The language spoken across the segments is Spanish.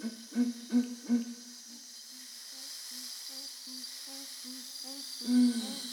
Mm. mm, mm, mm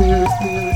Christmas.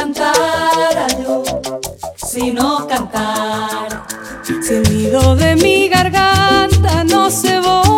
cantara yo, sino cantar. Si el nido de mi garganta no se va